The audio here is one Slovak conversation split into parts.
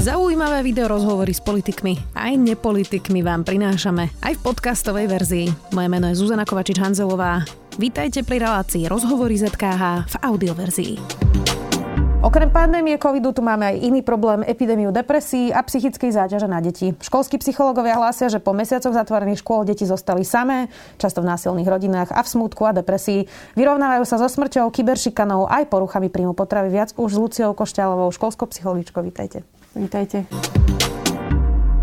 Zaujímavé video rozhovory s politikmi aj nepolitikmi vám prinášame aj v podcastovej verzii. Moje meno je Zuzana Kovačič-Hanzelová. Vítajte pri relácii Rozhovory ZKH v audioverzii. Okrem pandémie covidu tu máme aj iný problém, epidémiu depresí a psychickej záťaže na deti. Školskí psychológovia hlásia, že po mesiacoch zatvorených škôl deti zostali samé, často v násilných rodinách a v smútku a depresii. Vyrovnávajú sa so smrťou, kyberšikanou aj poruchami príjmu potravy. Viac už s Luciou Košťalovou, školskou psychologičkou. Vítajte. Vítajte.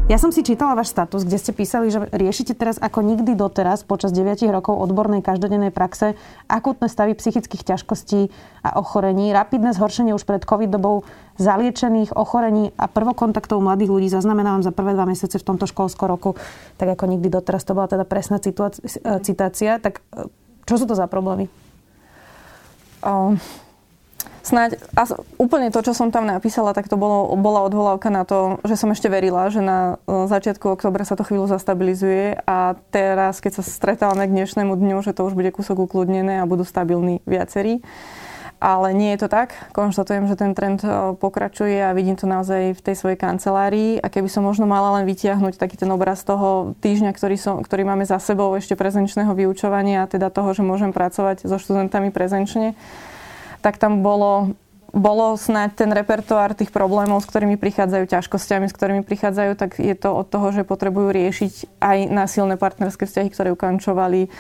Ja som si čítala váš status, kde ste písali, že riešite teraz ako nikdy doteraz počas 9 rokov odbornej každodennej praxe akútne stavy psychických ťažkostí a ochorení, rapidné zhoršenie už pred covid dobou zaliečených ochorení a prvokontaktov mladých ľudí zaznamenávam za prvé dva mesiace v tomto školskom roku, tak ako nikdy doteraz. To bola teda presná citácia. Tak e, čo sú to za problémy? Um snáď a úplne to, čo som tam napísala, tak to bolo, bola odvolávka na to, že som ešte verila, že na e, začiatku oktobra sa to chvíľu zastabilizuje a teraz, keď sa stretávame k dnešnému dňu, že to už bude kúsok ukludnené a budú stabilní viacerí. Ale nie je to tak. Konštatujem, že ten trend e, pokračuje a vidím to naozaj v tej svojej kancelárii. A keby som možno mala len vytiahnuť taký ten obraz toho týždňa, ktorý, som, ktorý máme za sebou ešte prezenčného vyučovania, teda toho, že môžem pracovať so študentami prezenčne, tak tam bolo bolo snáď ten repertoár tých problémov, s ktorými prichádzajú, ťažkosťami, s ktorými prichádzajú, tak je to od toho, že potrebujú riešiť aj násilné partnerské vzťahy, ktoré ukončovali,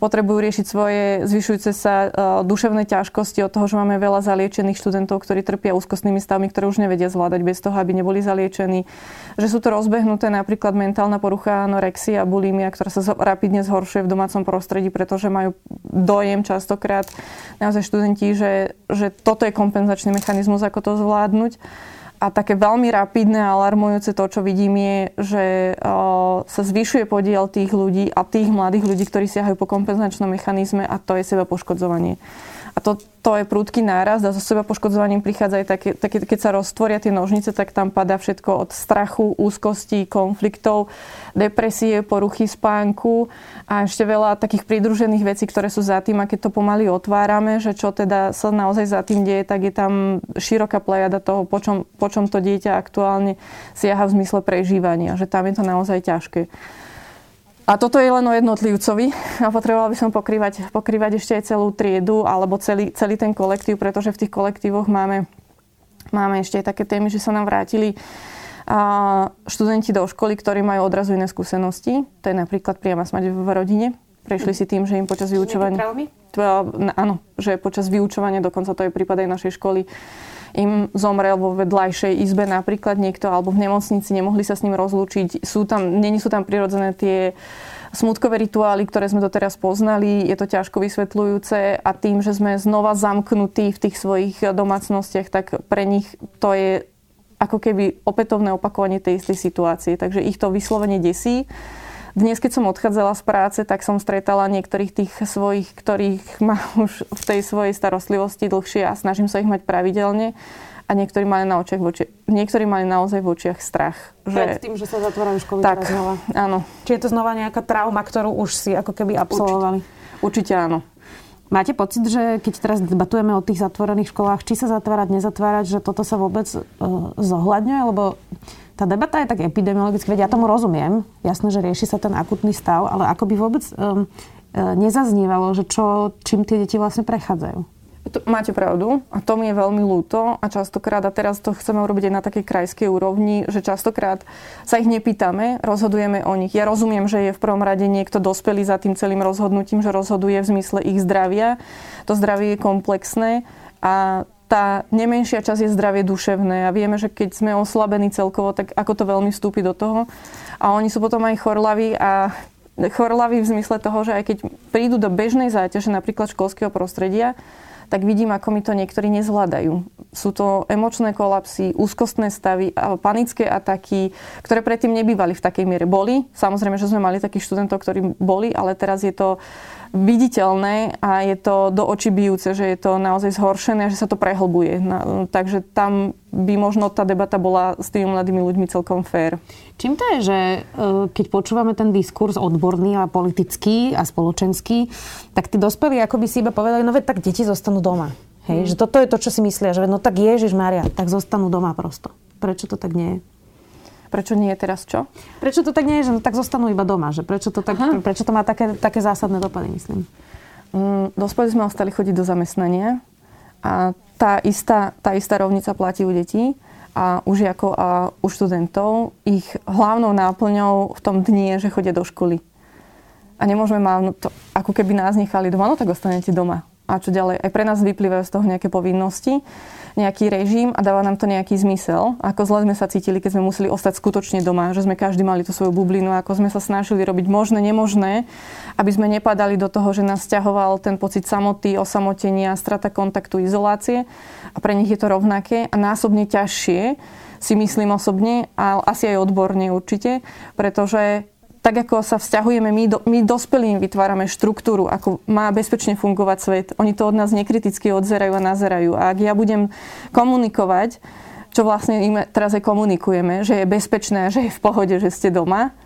potrebujú riešiť svoje zvyšujúce sa uh, duševné ťažkosti od toho, že máme veľa zaliečených študentov, ktorí trpia úzkostnými stavmi, ktoré už nevedia zvládať bez toho, aby neboli zaliečení. Že sú to rozbehnuté napríklad mentálna porucha anorexia a bulimia, ktorá sa rapidne zhoršuje v domácom prostredí, pretože majú dojem častokrát naozaj študenti, že, že toto je kompenzačný mechanizmus, ako to zvládnuť. A také veľmi rapidné a alarmujúce to, čo vidím, je, že o, sa zvyšuje podiel tých ľudí a tých mladých ľudí, ktorí siahajú po kompenzačnom mechanizme a to je seba poškodzovanie. To, to je prúdky náraz a so seba poškodzovaním prichádza aj také, také, keď sa roztvoria tie nožnice, tak tam padá všetko od strachu, úzkosti, konfliktov, depresie, poruchy spánku a ešte veľa takých pridružených vecí, ktoré sú za tým a keď to pomaly otvárame, že čo teda sa naozaj za tým deje, tak je tam široká plejada toho, po čom, po čom to dieťa aktuálne siaha v zmysle prežívania, že tam je to naozaj ťažké. A toto je len o jednotlivcovi a potrebovala by som pokrývať, pokrývať ešte aj celú triedu alebo celý, celý ten kolektív, pretože v tých kolektívoch máme, máme ešte aj také témy, že sa nám vrátili a študenti do školy, ktorí majú odrazu iné skúsenosti. To je napríklad priama smať v rodine. Prešli si tým, že im počas vyučovania... Áno, že počas vyučovania, dokonca to je prípad aj našej školy, im zomrel vo vedľajšej izbe napríklad niekto alebo v nemocnici, nemohli sa s ním rozlúčiť. Sú tam, není sú tam prirodzené tie smutkové rituály, ktoré sme doteraz poznali, je to ťažko vysvetľujúce a tým, že sme znova zamknutí v tých svojich domácnostiach, tak pre nich to je ako keby opätovné opakovanie tej istej situácie. Takže ich to vyslovene desí. Dnes, keď som odchádzala z práce, tak som stretala niektorých tých svojich, ktorých mám už v tej svojej starostlivosti dlhšie a snažím sa ich mať pravidelne. A niektorí mali, na očiach voči, niektorí mali naozaj v očiach strach. Že... Pred tým, že sa zatvárajú školy tak, znova. áno. Či je to znova nejaká trauma, ktorú už si ako keby absolvovali? Určite, Určite áno. Máte pocit, že keď teraz debatujeme o tých zatvorených školách, či sa zatvárať, nezatvárať, že toto sa vôbec uh, zohľadňuje? Lebo tá debata je tak epidemiologicky, veď ja tomu rozumiem, jasné, že rieši sa ten akutný stav, ale ako by vôbec um, nezaznívalo, že čo, čím tie deti vlastne prechádzajú. To, máte pravdu a to mi je veľmi ľúto a častokrát, a teraz to chceme urobiť aj na takej krajskej úrovni, že častokrát sa ich nepýtame, rozhodujeme o nich. Ja rozumiem, že je v prvom rade niekto dospelý za tým celým rozhodnutím, že rozhoduje v zmysle ich zdravia. To zdravie je komplexné a tá nemenšia časť je zdravie duševné a vieme, že keď sme oslabení celkovo, tak ako to veľmi vstúpi do toho. A oni sú potom aj chorlaví a chorlaví v zmysle toho, že aj keď prídu do bežnej záťaže, napríklad školského prostredia, tak vidím, ako mi to niektorí nezvládajú. Sú to emočné kolapsy, úzkostné stavy, panické ataky, ktoré predtým nebývali v takej miere. Boli, samozrejme, že sme mali takých študentov, ktorí boli, ale teraz je to viditeľné a je to do očí bijúce, že je to naozaj zhoršené a že sa to prehlbuje. takže tam by možno tá debata bola s tými mladými ľuďmi celkom fér. Čím to je, že e, keď počúvame ten diskurs odborný a politický a spoločenský, tak tí dospelí ako by si iba povedali, no veď tak deti zostanú doma. Hej, mm. že toto je to, čo si myslia, že no tak Ježiš Maria, tak zostanú doma prosto. Prečo to tak nie je? Prečo nie je teraz čo? Prečo to tak nie je, že no, tak zostanú iba doma? Že prečo, to tak, prečo to má také, také zásadné dopady, myslím? Mm, dospelí sme ostali chodiť do zamestnania a tá istá, tá istá rovnica platí u detí a u žiakov a u študentov. Ich hlavnou náplňou v tom dni je, že chodia do školy. A nemôžeme mávnuť to, ako keby nás nechali doma, no tak ostanete doma. A čo ďalej? Aj pre nás vyplývajú z toho nejaké povinnosti nejaký režim a dáva nám to nejaký zmysel. Ako zle sme sa cítili, keď sme museli ostať skutočne doma, že sme každý mali tú svoju bublinu, ako sme sa snažili robiť možné, nemožné, aby sme nepadali do toho, že nás stiahoval ten pocit samoty, osamotenia, strata kontaktu, izolácie. A pre nich je to rovnaké a násobne ťažšie, si myslím osobne, a asi aj odborne určite, pretože tak ako sa vzťahujeme my, do, my dospelým vytvárame štruktúru, ako má bezpečne fungovať svet. Oni to od nás nekriticky odzerajú a nazerajú. A ak ja budem komunikovať, čo vlastne im teraz aj komunikujeme, že je bezpečné, že je v pohode, že ste doma,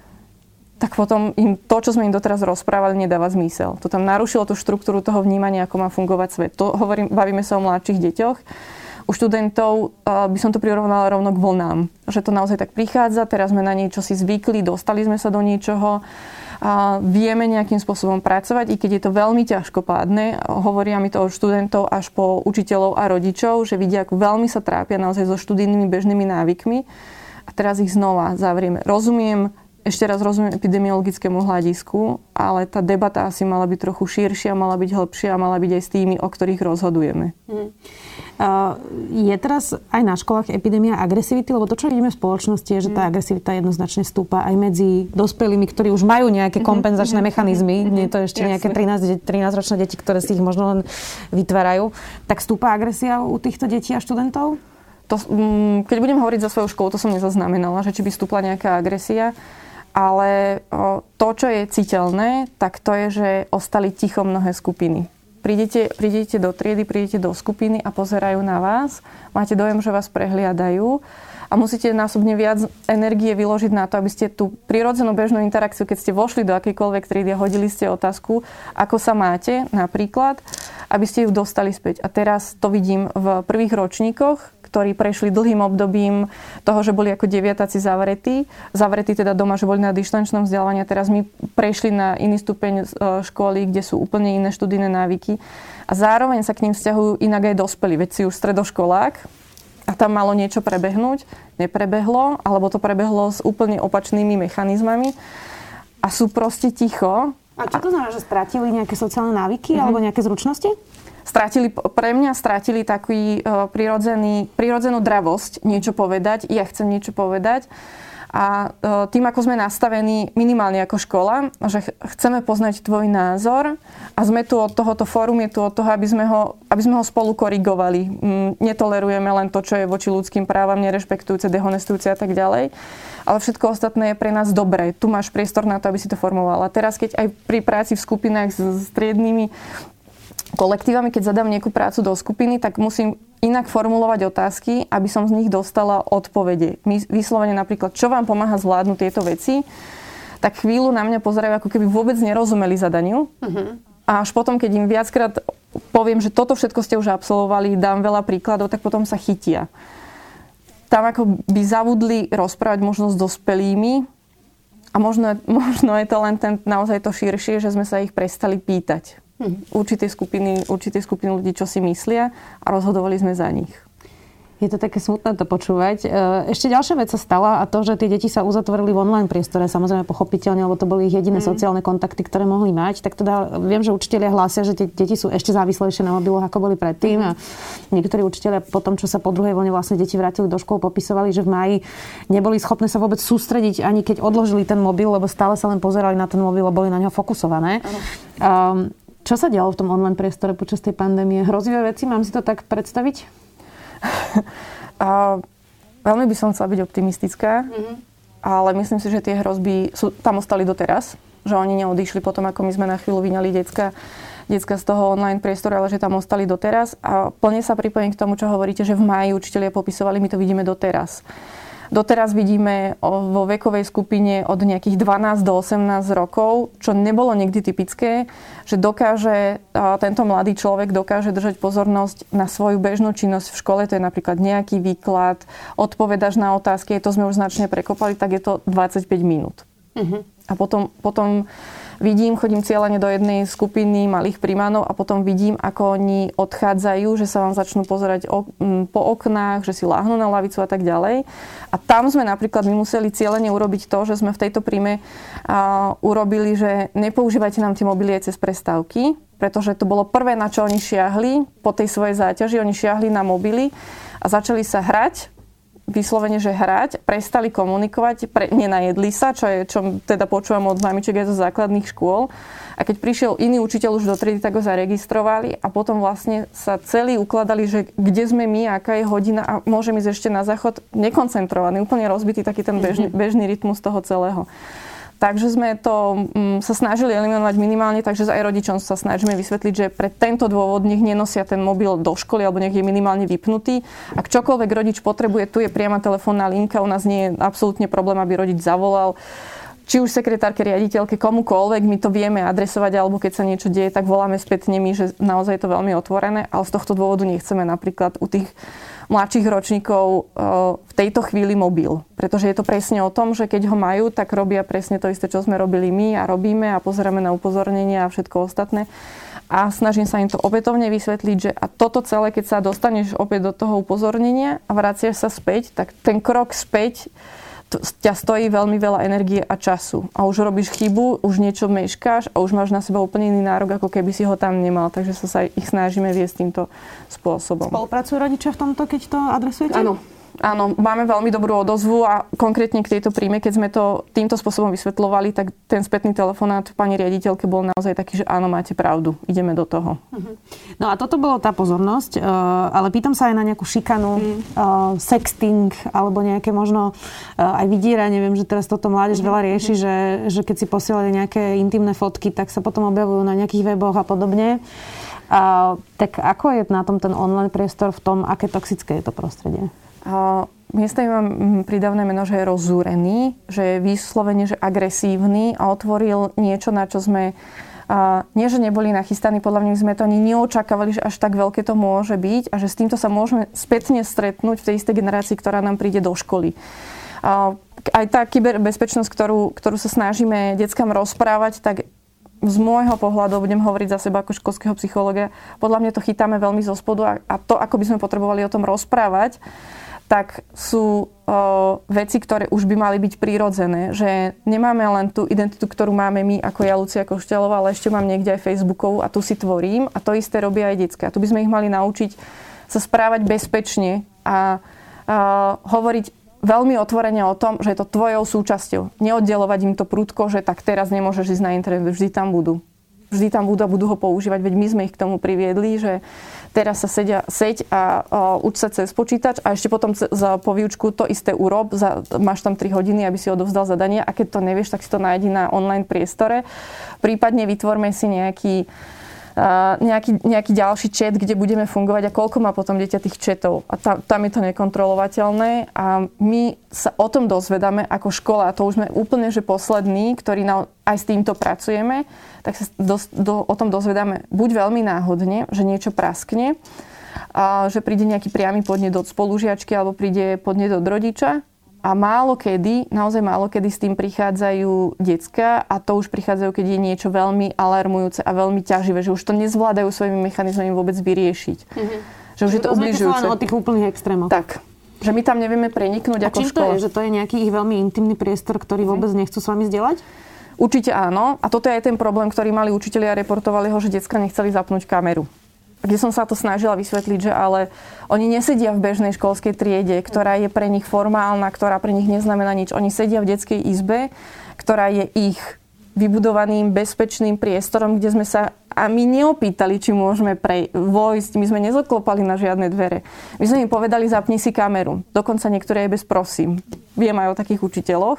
tak potom im to, čo sme im doteraz rozprávali, nedáva zmysel. To tam narušilo tú štruktúru toho vnímania, ako má fungovať svet. To hovorím, bavíme sa o mladších deťoch u študentov by som to prirovnala rovno k vlnám. Že to naozaj tak prichádza, teraz sme na niečo si zvykli, dostali sme sa do niečoho, a vieme nejakým spôsobom pracovať, i keď je to veľmi ťažkopádne. Hovoria mi to od študentov až po učiteľov a rodičov, že vidia, ako veľmi sa trápia naozaj so študijnými bežnými návykmi. A teraz ich znova zavrieme. Rozumiem, ešte raz rozumiem epidemiologickému hľadisku, ale tá debata asi mala byť trochu širšia, mala byť hĺbšia, mala byť aj s tými, o ktorých rozhodujeme. Hmm. Uh, je teraz aj na školách epidémia agresivity, lebo to, čo vidíme v spoločnosti, je, že tá hmm. agresivita jednoznačne stúpa aj medzi dospelými, ktorí už majú nejaké mhm. kompenzačné mm-hmm. mechanizmy. Mm-hmm. Nie je to ešte Jasne. nejaké 13, 13-ročné deti, ktoré si ich možno len vytvárajú. Tak stúpa agresia u týchto detí a študentov? To, mm, keď budem hovoriť za svoju školu, to som nezaznamenala, že či by stúpla nejaká agresia ale to, čo je citeľné, tak to je, že ostali ticho mnohé skupiny. Prídete, prídete do triedy, prídete do skupiny a pozerajú na vás, máte dojem, že vás prehliadajú a musíte násobne viac energie vyložiť na to, aby ste tú prirodzenú bežnú interakciu, keď ste vošli do akejkoľvek triedy a hodili ste otázku, ako sa máte napríklad, aby ste ju dostali späť. A teraz to vidím v prvých ročníkoch, ktorí prešli dlhým obdobím toho, že boli ako deviatáci zavretí. Zavretí teda doma, že boli na dištančnom vzdelávaní. Teraz my prešli na iný stupeň e, školy, kde sú úplne iné študijné návyky. A zároveň sa k ním vzťahujú inak aj dospelí. Veď si už stredoškolák, a tam malo niečo prebehnúť, neprebehlo, alebo to prebehlo s úplne opačnými mechanizmami a sú proste ticho. A čo to znamená, že stratili nejaké sociálne návyky mm-hmm. alebo nejaké zručnosti? Stratili, pre mňa stratili taký uh, prirodzený, prirodzenú dravosť niečo povedať. Ja chcem niečo povedať. A uh, tým, ako sme nastavení minimálne ako škola, že chceme poznať tvoj názor a sme tu od tohoto fórum, je tu od toho, aby sme ho, aby sme ho spolu korigovali. Mm, netolerujeme len to, čo je voči ľudským právam, nerešpektujúce, dehonestujúce a tak ďalej. Ale všetko ostatné je pre nás dobré. Tu máš priestor na to, aby si to formovala. Teraz, keď aj pri práci v skupinách s striednými kolektívami, keď zadám nejakú prácu do skupiny, tak musím inak formulovať otázky, aby som z nich dostala odpovede. Vyslovene napríklad, čo vám pomáha zvládnuť tieto veci, tak chvíľu na mňa pozerajú, ako keby vôbec nerozumeli zadaniu. Uh-huh. A až potom, keď im viackrát poviem, že toto všetko ste už absolvovali, dám veľa príkladov, tak potom sa chytia. Tam ako by zavudli rozprávať možno s dospelými a možno, možno je to len ten, naozaj to širšie, že sme sa ich prestali pýtať určitej skupiny, určitej skupiny ľudí, čo si myslia a rozhodovali sme za nich. Je to také smutné to počúvať. E, ešte ďalšia vec sa stala a to, že tie deti sa uzatvorili v online priestore, samozrejme pochopiteľne, lebo to boli ich jediné mm. sociálne kontakty, ktoré mohli mať. Tak teda viem, že učiteľia hlásia, že tie deti sú ešte závislejšie na mobiloch, ako boli predtým. Mm. A niektorí učiteľia po tom, čo sa po druhej vlne vlastne deti vrátili do škôl, popisovali, že v maji neboli schopné sa vôbec sústrediť, ani keď odložili ten mobil, lebo stále sa len pozerali na ten mobil a boli na ňo fokusované. Um, čo sa dialo v tom online priestore počas tej pandémie? Hrozivé veci? Mám si to tak predstaviť? a, veľmi by som chcela byť optimistická, mm-hmm. ale myslím si, že tie hrozby sú, tam ostali doteraz. Že oni neodišli potom, ako my sme na chvíľu vyňali decka, decka z toho online priestoru, ale že tam ostali doteraz. A plne sa pripojím k tomu, čo hovoríte, že v máji učiteľia popisovali, my to vidíme doteraz Doteraz vidíme vo vekovej skupine od nejakých 12 do 18 rokov, čo nebolo nikdy typické, že dokáže, tento mladý človek dokáže držať pozornosť na svoju bežnú činnosť v škole, to je napríklad nejaký výklad, odpovedaš na otázky, to sme už značne prekopali, tak je to 25 minút. Uh-huh. A potom, potom vidím, chodím cieľene do jednej skupiny malých primánov a potom vidím, ako oni odchádzajú, že sa vám začnú pozerať po oknách, že si láhnú na lavicu a tak ďalej. A tam sme napríklad my museli cieľene urobiť to, že sme v tejto príjme urobili, že nepoužívajte nám tie mobily aj cez prestávky, pretože to bolo prvé, na čo oni šiahli po tej svojej záťaži. Oni šiahli na mobily a začali sa hrať vyslovene, že hrať, prestali komunikovať, pre, nenajedli sa, čo je, čo teda počúvam od mamiček aj zo základných škôl. A keď prišiel iný učiteľ už do triedy, tak ho zaregistrovali a potom vlastne sa celý ukladali, že kde sme my, aká je hodina a môžem ísť ešte na záchod nekoncentrovaný, úplne rozbitý taký ten bežný, mhm. bežný rytmus toho celého. Takže sme to um, sa snažili eliminovať minimálne, takže aj rodičom sa snažíme vysvetliť, že pre tento dôvod nech nenosia ten mobil do školy alebo nech je minimálne vypnutý. Ak čokoľvek rodič potrebuje, tu je priama telefónna linka, u nás nie je absolútne problém, aby rodič zavolal či už sekretárke, riaditeľke, komukoľvek, my to vieme adresovať, alebo keď sa niečo deje, tak voláme spätne my, že naozaj je to veľmi otvorené, ale z tohto dôvodu nechceme napríklad u tých mladších ročníkov e, v tejto chvíli mobil. Pretože je to presne o tom, že keď ho majú, tak robia presne to isté, čo sme robili my a robíme a pozeráme na upozornenia a všetko ostatné. A snažím sa im to opätovne vysvetliť, že a toto celé, keď sa dostaneš opäť do toho upozornenia a vraciaš sa späť, tak ten krok späť ťa stojí veľmi veľa energie a času. A už robíš chybu, už niečo meškáš a už máš na seba úplne iný nárok, ako keby si ho tam nemal. Takže sa, sa ich snažíme viesť týmto spôsobom. Spolupracujú rodičia v tomto, keď to adresujete? Áno, Áno, máme veľmi dobrú odozvu a konkrétne k tejto príjme, keď sme to týmto spôsobom vysvetľovali, tak ten spätný telefonát pani riaditeľke bol naozaj taký, že áno, máte pravdu, ideme do toho. Uh-huh. No a toto bolo tá pozornosť, uh, ale pýtam sa aj na nejakú šikanu, mm. uh, sexting alebo nejaké možno uh, aj vydíra, neviem, že teraz toto mládež mm. veľa rieši, mm. že, že keď si posielajú nejaké intimné fotky, tak sa potom objavujú na nejakých weboch a podobne. Uh, tak ako je na tom ten online priestor v tom, aké toxické je to prostredie? Miesto mám pridavné meno, že je rozúrený, že je vyslovene, že agresívny a otvoril niečo, na čo sme a nie, že neboli nachystaní, podľa mňa sme to ani neočakávali, že až tak veľké to môže byť a že s týmto sa môžeme spätne stretnúť v tej istej generácii, ktorá nám príde do školy. A aj tá kyberbezpečnosť, ktorú, ktorú sa snažíme deckám rozprávať, tak z môjho pohľadu, budem hovoriť za seba ako školského psychologa, podľa mňa to chytáme veľmi zo spodu a, a to, ako by sme potrebovali o tom rozprávať, tak sú o, veci, ktoré už by mali byť prírodzené. Že nemáme len tú identitu, ktorú máme my, ako ja, Lucia Košťalová, ale ešte mám niekde aj Facebookov a tu si tvorím. A to isté robia aj detská. Tu by sme ich mali naučiť sa správať bezpečne a, a hovoriť veľmi otvorene o tom, že je to tvojou súčasťou. Neoddelovať im to prúdko, že tak teraz nemôžeš ísť na internet, vždy tam budú. Vždy tam budú a budú ho používať, veď my sme ich k tomu priviedli, že teraz sa sedia, seď a uh, uč sa cez počítač a ešte potom za, po výučku to isté urob, za, máš tam 3 hodiny, aby si odovzdal zadanie a keď to nevieš, tak si to nájdi na online priestore. Prípadne vytvorme si nejaký nejaký, nejaký ďalší chat, kde budeme fungovať a koľko má potom dieťa tých chatov. A tam, tam je to nekontrolovateľné a my sa o tom dozvedáme ako škola, a to už sme úplne že poslední, ktorí na, aj s týmto pracujeme, tak sa do, do, o tom dozvedáme buď veľmi náhodne, že niečo praskne, a že príde nejaký priamy podnet od spolužiačky alebo príde podnet od rodiča a málo kedy, naozaj málo kedy s tým prichádzajú decka a to už prichádzajú, keď je niečo veľmi alarmujúce a veľmi ťaživé, že už to nezvládajú svojimi mechanizmami vôbec vyriešiť. Mm-hmm. Že už je to ubližujúce. o tých úplných extrémoch. Tak. Že my tam nevieme preniknúť a ako škola. to je? Že to je nejaký ich veľmi intimný priestor, ktorý mhm. vôbec nechcú s vami zdieľať? Určite áno. A toto je aj ten problém, ktorý mali učiteľi a reportovali ho, že decka nechceli zapnúť kameru kde som sa to snažila vysvetliť, že ale oni nesedia v bežnej školskej triede, ktorá je pre nich formálna, ktorá pre nich neznamená nič. Oni sedia v detskej izbe, ktorá je ich vybudovaným bezpečným priestorom, kde sme sa a my neopýtali, či môžeme pre vojsť. My sme nezoklopali na žiadne dvere. My sme im povedali, zapni si kameru. Dokonca niektoré je bez prosím. Viem aj o takých učiteľoch.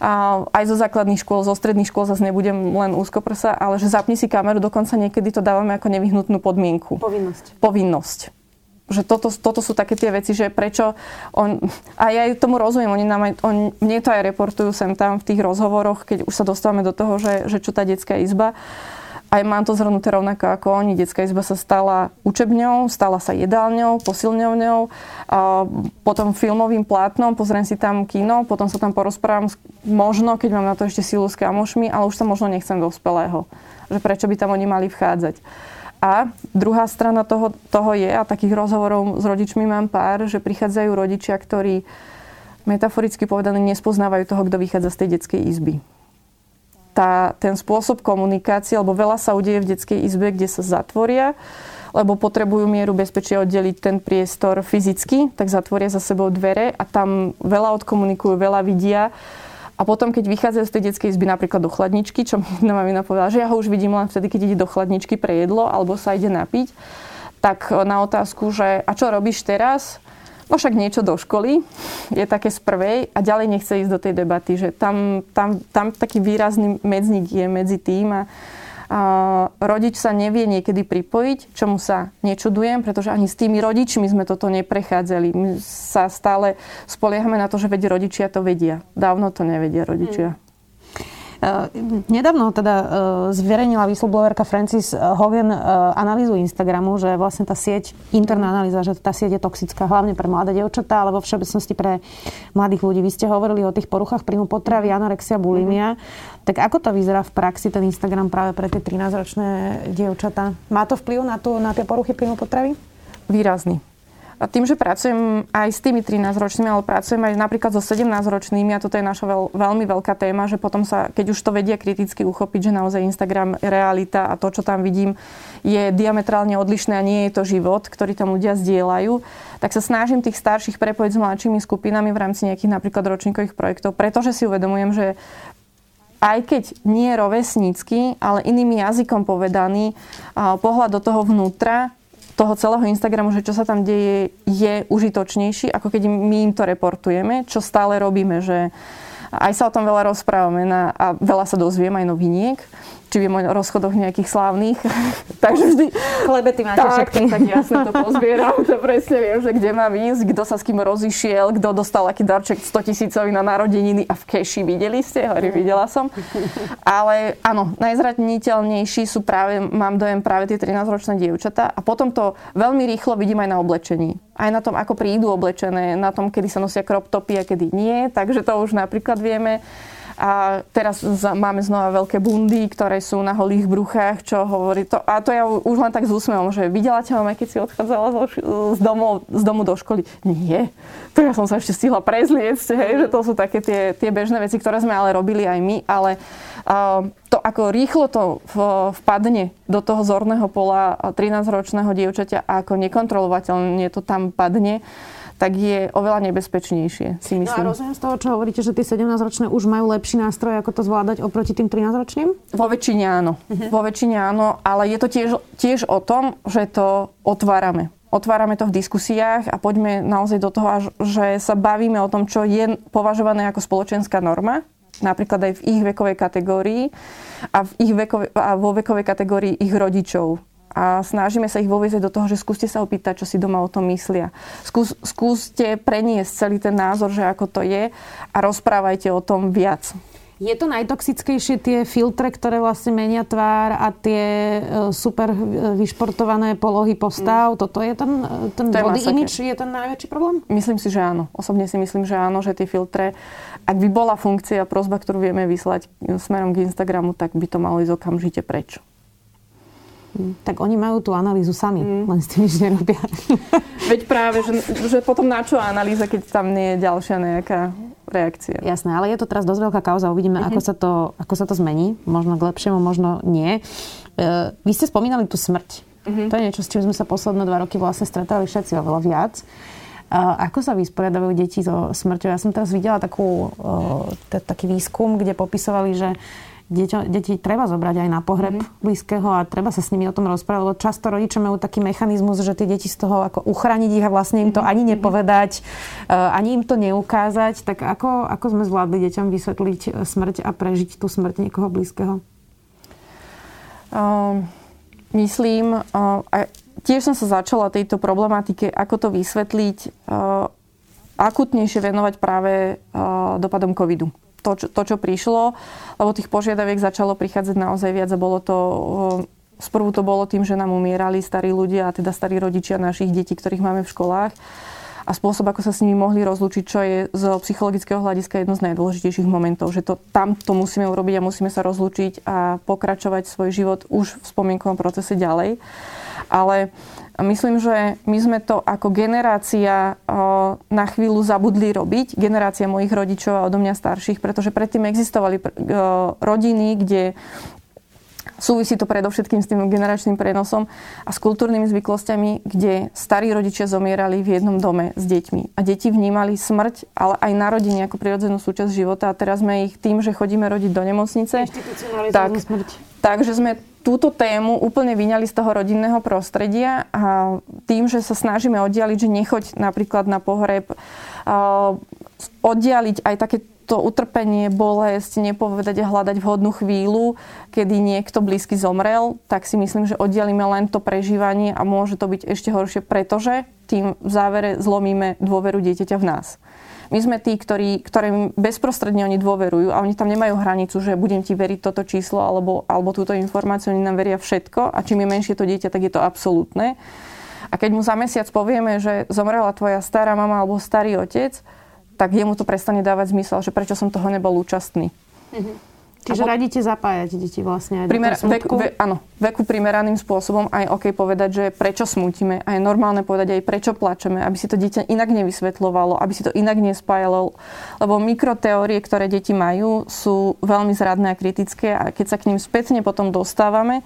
A aj zo základných škôl, zo stredných škôl zase nebudem len úzkoprsa, ale že zapni si kameru, dokonca niekedy to dávame ako nevyhnutnú podmienku. Povinnosť. Povinnosť. že toto, toto sú také tie veci, že prečo on, a ja tomu rozumiem, oni nám aj, on, mne to aj reportujú sem tam v tých rozhovoroch, keď už sa dostávame do toho, že, že čo tá detská izba. Aj mám to zhrnuté rovnako ako oni. Detská izba sa stala učebňou, stala sa jedálňou, posilňovňou, potom filmovým plátnom, pozriem si tam kino, potom sa tam porozprávam možno, keď mám na to ešte silu s kamošmi, ale už sa možno nechcem dospelého. Že prečo by tam oni mali vchádzať. A druhá strana toho, toho je, a takých rozhovorov s rodičmi mám pár, že prichádzajú rodičia, ktorí metaforicky povedané nespoznávajú toho, kto vychádza z tej detskej izby. Tá, ten spôsob komunikácie, lebo veľa sa udeje v detskej izbe, kde sa zatvoria, lebo potrebujú mieru bezpečia oddeliť ten priestor fyzicky, tak zatvoria za sebou dvere a tam veľa odkomunikujú, veľa vidia a potom, keď vychádzajú z tej detskej izby napríklad do chladničky, čo mi jedna mamina povedala, že ja ho už vidím len vtedy, keď ide do chladničky pre jedlo alebo sa ide napiť, tak na otázku, že a čo robíš teraz? No však niečo do školy, je také z prvej a ďalej nechce ísť do tej debaty, že tam, tam, tam taký výrazný medzník je medzi tým a, rodič sa nevie niekedy pripojiť, čomu sa nečudujem, pretože ani s tými rodičmi sme toto neprechádzali. My sa stále spoliehame na to, že vedia rodičia to vedia. Dávno to nevedia rodičia. Hmm. Uh, nedávno teda uh, zverejnila whistleblowerka Francis Hogan uh, analýzu Instagramu, že vlastne tá sieť, interná analýza, že tá sieť je toxická hlavne pre mladé dievčatá, alebo v všeobecnosti pre mladých ľudí. Vy ste hovorili o tých poruchách príjmu potravy, anorexia, bulimia. Mm-hmm. Tak ako to vyzerá v praxi, ten Instagram práve pre tie 13-ročné dievčatá? Má to vplyv na, tú, na tie poruchy príjmu potravy? Výrazný. Tým, že pracujem aj s tými 13-ročnými, ale pracujem aj napríklad so 17-ročnými a toto je naša veľ, veľmi veľká téma, že potom sa, keď už to vedia kriticky uchopiť, že naozaj Instagram realita a to, čo tam vidím, je diametrálne odlišné a nie je to život, ktorý tam ľudia zdieľajú, tak sa snažím tých starších prepojiť s mladšími skupinami v rámci nejakých napríklad ročníkových projektov, pretože si uvedomujem, že aj keď nie rovesnícky, ale iným jazykom povedaný, pohľad do toho vnútra toho celého Instagramu, že čo sa tam deje, je užitočnejší, ako keď my im to reportujeme, čo stále robíme, že aj sa o tom veľa rozprávame na, a veľa sa dozviem aj noviniek či viem o rozchodoch nejakých slávnych. Takže vždy... Klebety máte tak, všetky. Tak jasne to pozbieram, to presne viem, že kde mám ísť, kto sa s kým rozišiel, kto dostal aký darček 100 tisícový na narodeniny a v keši videli ste, hovorí, videla som. Ale áno, najzraniteľnejší sú práve, mám dojem práve tie 13-ročné dievčatá a potom to veľmi rýchlo vidím aj na oblečení. Aj na tom, ako prídu oblečené, na tom, kedy sa nosia crop topy a kedy nie. Takže to už napríklad vieme. A teraz máme znova veľké bundy, ktoré sú na holých bruchách, čo hovorí to. A to ja už len tak s úsmevom, že videla ťa mama, keď si odchádzala z domu, z domu do školy. Nie, to ja som sa ešte stihla prezliecť, hej, že to sú také tie, tie bežné veci, ktoré sme ale robili aj my, ale to, ako rýchlo to vpadne do toho zorného pola 13-ročného dievčaťa a ako nekontrolovateľne to tam padne, tak je oveľa nebezpečnejšie, si myslím. No a rozumiem z toho, čo hovoríte, že tí 17-ročné už majú lepší nástroj, ako to zvládať oproti tým 13-ročným? Vo väčšine áno. Uh-huh. Vo väčšine áno, ale je to tiež, tiež o tom, že to otvárame. Otvárame to v diskusiách a poďme naozaj do toho, že sa bavíme o tom, čo je považované ako spoločenská norma, napríklad aj v ich vekovej kategórii a, v ich vekove, a vo vekovej kategórii ich rodičov a snažíme sa ich voviezť do toho, že skúste sa opýtať, čo si doma o tom myslia. Skús, skúste preniesť celý ten názor, že ako to je a rozprávajte o tom viac. Je to najtoxickejšie tie filtre, ktoré vlastne menia tvár a tie e, super e, vyšportované polohy postav? Mm. Toto je ten, e, ten to body je image, je ten najväčší problém? Myslím si, že áno. Osobne si myslím, že áno, že tie filtre, ak by bola funkcia, prozba, ktorú vieme vyslať smerom k Instagramu, tak by to malo ísť okamžite preč. Tak oni majú tú analýzu sami, mm. len s tým nič nerobia. Veď práve, že, že potom na čo analýza, keď tam nie je ďalšia nejaká reakcia. Jasné, ale je to teraz dosť veľká kauza. Uvidíme, mm-hmm. ako, sa to, ako sa to zmení. Možno k lepšiemu, možno nie. E, vy ste spomínali tú smrť. Mm-hmm. To je niečo, s čím sme sa posledné dva roky vlastne stretali všetci oveľa viac. Ako sa vysporiadajú deti so smrťou? Ja som teraz videla takú, t- taký výskum, kde popisovali, že Dieťa, deti treba zobrať aj na pohreb mm-hmm. blízkeho a treba sa s nimi o tom rozprávať, lebo často rodičia majú taký mechanizmus, že tie deti z toho ako uchrániť ich a vlastne im to mm-hmm. ani mhm. nepovedať, uh, ani im to neukázať. Tak ako, ako sme zvládli deťom vysvetliť e, smrť a prežiť tú smrť niekoho blízkeho? Um, myslím, uh, tiež som sa začala tejto problematike, ako to vysvetliť, akutnejšie venovať práve dopadom covidu. To čo, to, čo prišlo, lebo tých požiadaviek začalo prichádzať naozaj viac a bolo to Sprvu to bolo tým, že nám umierali starí ľudia, a teda starí rodičia našich detí, ktorých máme v školách a spôsob, ako sa s nimi mohli rozlúčiť, čo je z psychologického hľadiska jedno z najdôležitejších momentov, že to, tam to musíme urobiť a musíme sa rozlúčiť a pokračovať svoj život už v spomienkovom procese ďalej. Ale myslím, že my sme to ako generácia na chvíľu zabudli robiť, generácia mojich rodičov a odo mňa starších, pretože predtým existovali rodiny, kde Súvisí to predovšetkým s tým generačným prenosom a s kultúrnymi zvyklostiami, kde starí rodičia zomierali v jednom dome s deťmi. A deti vnímali smrť, ale aj narodenie ako prirodzenú súčasť života. A teraz sme ich tým, že chodíme rodiť do nemocnice, tak, smrť. takže sme túto tému úplne vyňali z toho rodinného prostredia a tým, že sa snažíme oddialiť, že nechoď napríklad na pohreb, oddialiť aj také to utrpenie, bolesť, nepovedať a hľadať vhodnú chvíľu, kedy niekto blízky zomrel, tak si myslím, že oddelíme len to prežívanie a môže to byť ešte horšie, pretože tým v závere zlomíme dôveru dieťaťa v nás. My sme tí, ktorí, ktorým bezprostredne oni dôverujú a oni tam nemajú hranicu, že budem ti veriť toto číslo alebo, alebo túto informáciu, oni nám veria všetko a čím je menšie to dieťa, tak je to absolútne. A keď mu za mesiac povieme, že zomrela tvoja stará mama alebo starý otec, tak jemu to prestane dávať zmysel, že prečo som toho nebol účastný. Mm-hmm. Čiže po... radíte zapájať deti vlastne aj Primer, do veku, ve, áno, veku primeraným spôsobom aj OK povedať, že prečo smútime a je normálne povedať aj prečo plačeme, aby si to dieťa inak nevysvetľovalo, aby si to inak nespájalo. Lebo mikroteórie, ktoré deti majú, sú veľmi zradné a kritické a keď sa k ním spätne potom dostávame,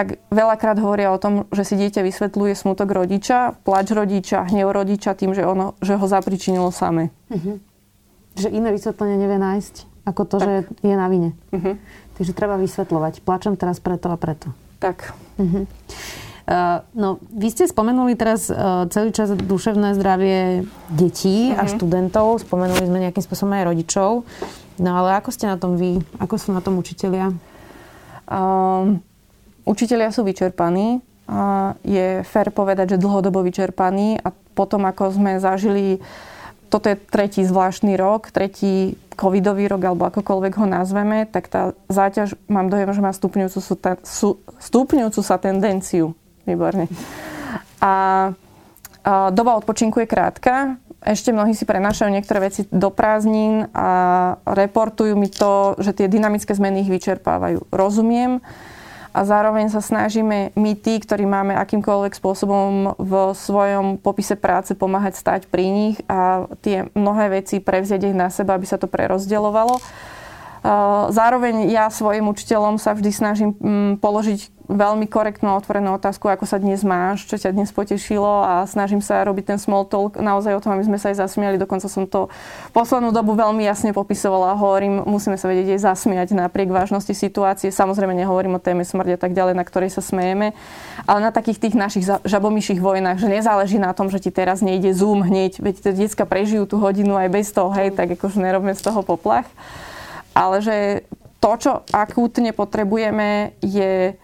tak veľakrát hovoria o tom, že si dieťa vysvetľuje smutok rodiča, plač rodiča, hnev rodiča tým, že, ono, že ho zapričinilo same. Uh-huh. Že iné vysvetlenie nevie nájsť, ako to, tak. že je na vine. Uh-huh. Takže treba vysvetľovať. Plačem teraz preto a preto. Tak. Uh-huh. Uh, no, vy ste spomenuli teraz uh, celý čas duševné zdravie detí uh-huh. a študentov. Spomenuli sme nejakým spôsobom aj rodičov. No ale ako ste na tom vy? Ako sú na tom učitelia? Um, Učitelia sú vyčerpaní. Je fér povedať, že dlhodobo vyčerpaní a potom, ako sme zažili, toto je tretí zvláštny rok, tretí covidový rok, alebo akokoľvek ho nazveme, tak tá záťaž, mám dojem, že má stupňujúcu, stupňujúcu sa tendenciu. Výborne. A, a doba odpočinku je krátka. Ešte mnohí si prenášajú niektoré veci do prázdnin a reportujú mi to, že tie dynamické zmeny ich vyčerpávajú. Rozumiem a zároveň sa snažíme my tí, ktorí máme akýmkoľvek spôsobom v svojom popise práce pomáhať stať pri nich a tie mnohé veci prevziať ich na seba, aby sa to prerozdeľovalo. Zároveň ja svojim učiteľom sa vždy snažím mm, položiť veľmi korektnú otvorenú otázku, ako sa dnes máš, čo ťa dnes potešilo a snažím sa robiť ten small talk naozaj o tom, aby sme sa aj zasmiali. Dokonca som to poslednú dobu veľmi jasne popisovala hovorím, musíme sa vedieť aj zasmiať napriek vážnosti situácie. Samozrejme nehovorím o téme smrti a tak ďalej, na ktorej sa smejeme, ale na takých tých našich žabomyších vojnách, že nezáleží na tom, že ti teraz nejde zoom hneď, veď tie detská prežijú tú hodinu aj bez toho, hej, tak akože nerobme z toho poplach. Ale že to, čo akútne potrebujeme, je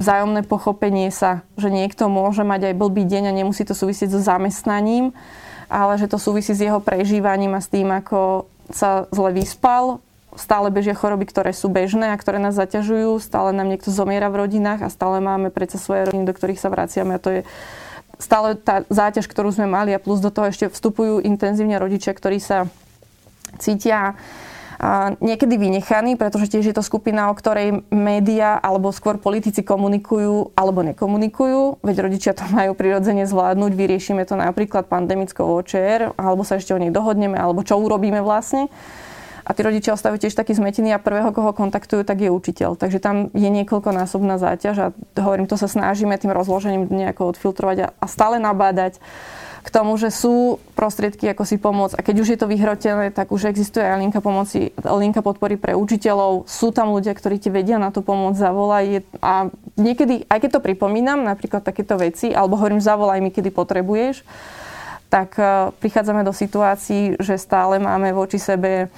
vzájomné pochopenie sa, že niekto môže mať aj blbý deň a nemusí to súvisieť so zamestnaním, ale že to súvisí s jeho prežívaním a s tým, ako sa zle vyspal. Stále bežia choroby, ktoré sú bežné a ktoré nás zaťažujú. Stále nám niekto zomiera v rodinách a stále máme predsa svoje rodiny, do ktorých sa vraciame. A to je stále tá záťaž, ktorú sme mali a plus do toho ešte vstupujú intenzívne rodičia, ktorí sa cítia niekedy vynechaný, pretože tiež je to skupina, o ktorej média alebo skôr politici komunikujú alebo nekomunikujú, veď rodičia to majú prirodzene zvládnuť, vyriešime to napríklad pandemickou OČR, alebo sa ešte o nej dohodneme, alebo čo urobíme vlastne. A tí rodičia ostávajú tiež taký zmetení a prvého, koho kontaktujú, tak je učiteľ. Takže tam je niekoľkonásobná záťaž a hovorím, to sa snažíme tým rozložením nejako odfiltrovať a, a stále nabádať k tomu, že sú prostriedky, ako si pomôcť. A keď už je to vyhrotené, tak už existuje aj linka, pomoci, linka podpory pre učiteľov. Sú tam ľudia, ktorí ti vedia na to pomôcť, zavolaj. A niekedy, aj keď to pripomínam, napríklad takéto veci, alebo hovorím, zavolaj mi, kedy potrebuješ, tak e, prichádzame do situácií, že stále máme voči sebe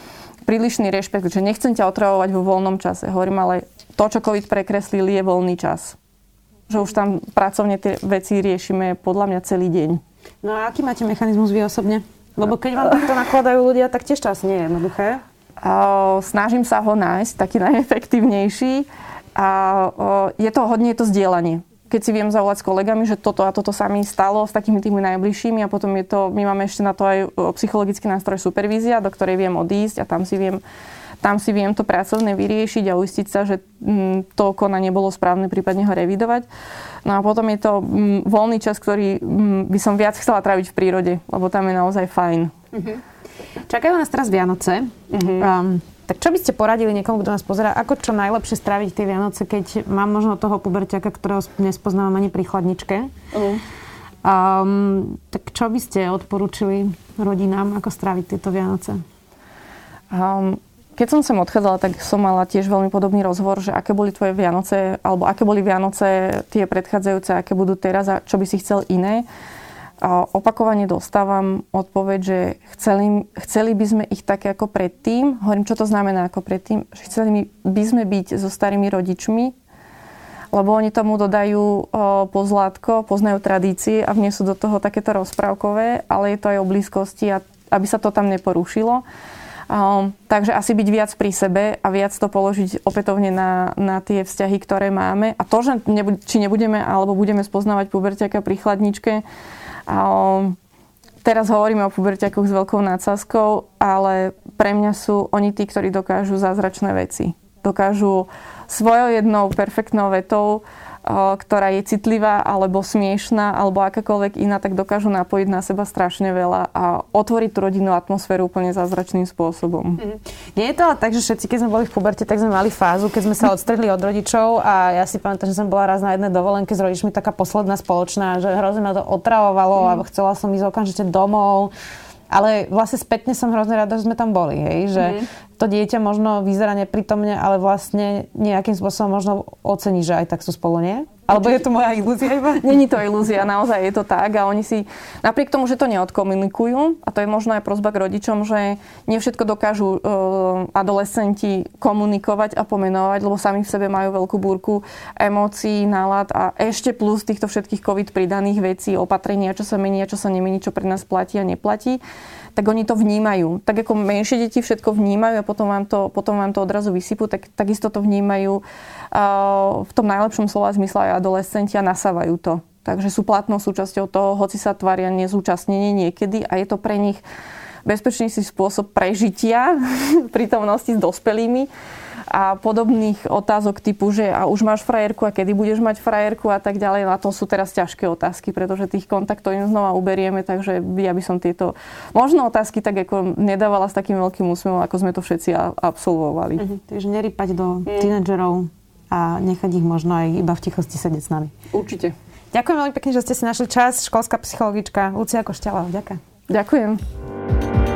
prílišný rešpekt, že nechcem ťa otravovať vo voľnom čase. Hovorím, ale to, čo COVID prekreslil, je voľný čas. Že už tam pracovne tie veci riešime podľa mňa celý deň. No a aký máte mechanizmus vy osobne? Lebo keď vám takto nakladajú ľudia, tak tiež asi nie je jednoduché. Snažím sa ho nájsť, taký najefektívnejší. A je to hodne je to zdieľanie keď si viem zavolať s kolegami, že toto a toto sa mi stalo s takými tými najbližšími a potom je to, my máme ešte na to aj psychologický nástroj supervízia, do ktorej viem odísť a tam si viem tam si viem to pracovne vyriešiť a uistiť sa, že mm, to konanie bolo správne, prípadne ho revidovať. No a potom je to mm, voľný čas, ktorý mm, by som viac chcela tráviť v prírode, lebo tam je naozaj fajn. Uh-huh. Čakajú nás teraz Vianoce. Uh-huh. Um, tak čo by ste poradili niekomu, kto nás pozera, ako čo najlepšie stráviť tie Vianoce, keď mám možno toho puberťaka, ktorého nespoznávam ani pri chladničke? Uh. Um, tak čo by ste odporúčili rodinám, ako stráviť tieto Vianoce? Um, keď som sem odchádzala, tak som mala tiež veľmi podobný rozhovor, že aké boli tvoje Vianoce, alebo aké boli Vianoce tie predchádzajúce, aké budú teraz a čo by si chcel iné. A opakovane dostávam odpoveď, že chceli, chceli by sme ich také ako predtým. Hovorím, čo to znamená ako predtým? Že chceli by sme byť so starými rodičmi, lebo oni tomu dodajú pozlátko, poznajú tradície a vniesú do toho takéto rozprávkové, ale je to aj o blízkosti, a, aby sa to tam neporušilo. Takže asi byť viac pri sebe a viac to položiť opätovne na, na tie vzťahy, ktoré máme. A to, že nebu- či nebudeme alebo budeme spoznávať puberťaka pri chladničke, teraz hovoríme o puberťakoch s veľkou nadsázkou, ale pre mňa sú oni tí, ktorí dokážu zázračné veci. Dokážu svojou jednou perfektnou vetou ktorá je citlivá alebo smiešná alebo akákoľvek iná, tak dokážu napojiť na seba strašne veľa a otvoriť tú rodinnú atmosféru úplne zázračným spôsobom. Mm. Nie je to ale tak, že všetci, keď sme boli v puberte, tak sme mali fázu, keď sme sa odstrhli od rodičov a ja si pamätám, že som bola raz na jednej dovolenke s rodičmi taká posledná spoločná, že hrozne ma to otravovalo mm. a chcela som ísť okamžite domov. Ale vlastne spätne som hrozne rada, že sme tam boli. Hej? Že mm to dieťa možno vyzerá nepritomne, ale vlastne nejakým spôsobom možno ocení, že aj tak sú spolu, nie? Alebo je to moja ilúzia iba? Není to ilúzia, naozaj je to tak a oni si, napriek tomu, že to neodkomunikujú, a to je možno aj prozba k rodičom, že nie všetko dokážu uh, adolescenti komunikovať a pomenovať, lebo sami v sebe majú veľkú búrku emócií, nálad a ešte plus týchto všetkých COVID pridaných vecí, opatrenia, čo sa mení a čo sa nemení, čo pre nás platí a neplatí tak oni to vnímajú. Tak ako menšie deti všetko vnímajú a potom vám to, potom vám to odrazu vysypú, tak takisto to vnímajú uh, v tom najlepšom slova zmysle aj adolescenti a nasávajú to. Takže sú platnou súčasťou toho, hoci sa tvária nezúčastnenie niekedy a je to pre nich bezpečnejší spôsob prežitia prítomnosti s dospelými a podobných otázok typu, že a už máš frajerku a kedy budeš mať frajerku a tak ďalej. Na to sú teraz ťažké otázky, pretože tých kontaktov im znova uberieme, takže ja by som tieto možno otázky tak ako nedávala s takým veľkým úsmevom, ako sme to všetci absolvovali. Mhm, takže nerypať do mm. tínedžerov a nechať ich možno aj iba v tichosti sedieť s nami. Určite. Ďakujem veľmi pekne, že ste si našli čas. Školská psychologička Lucia Košťala. Ďakujem. Ďakujem.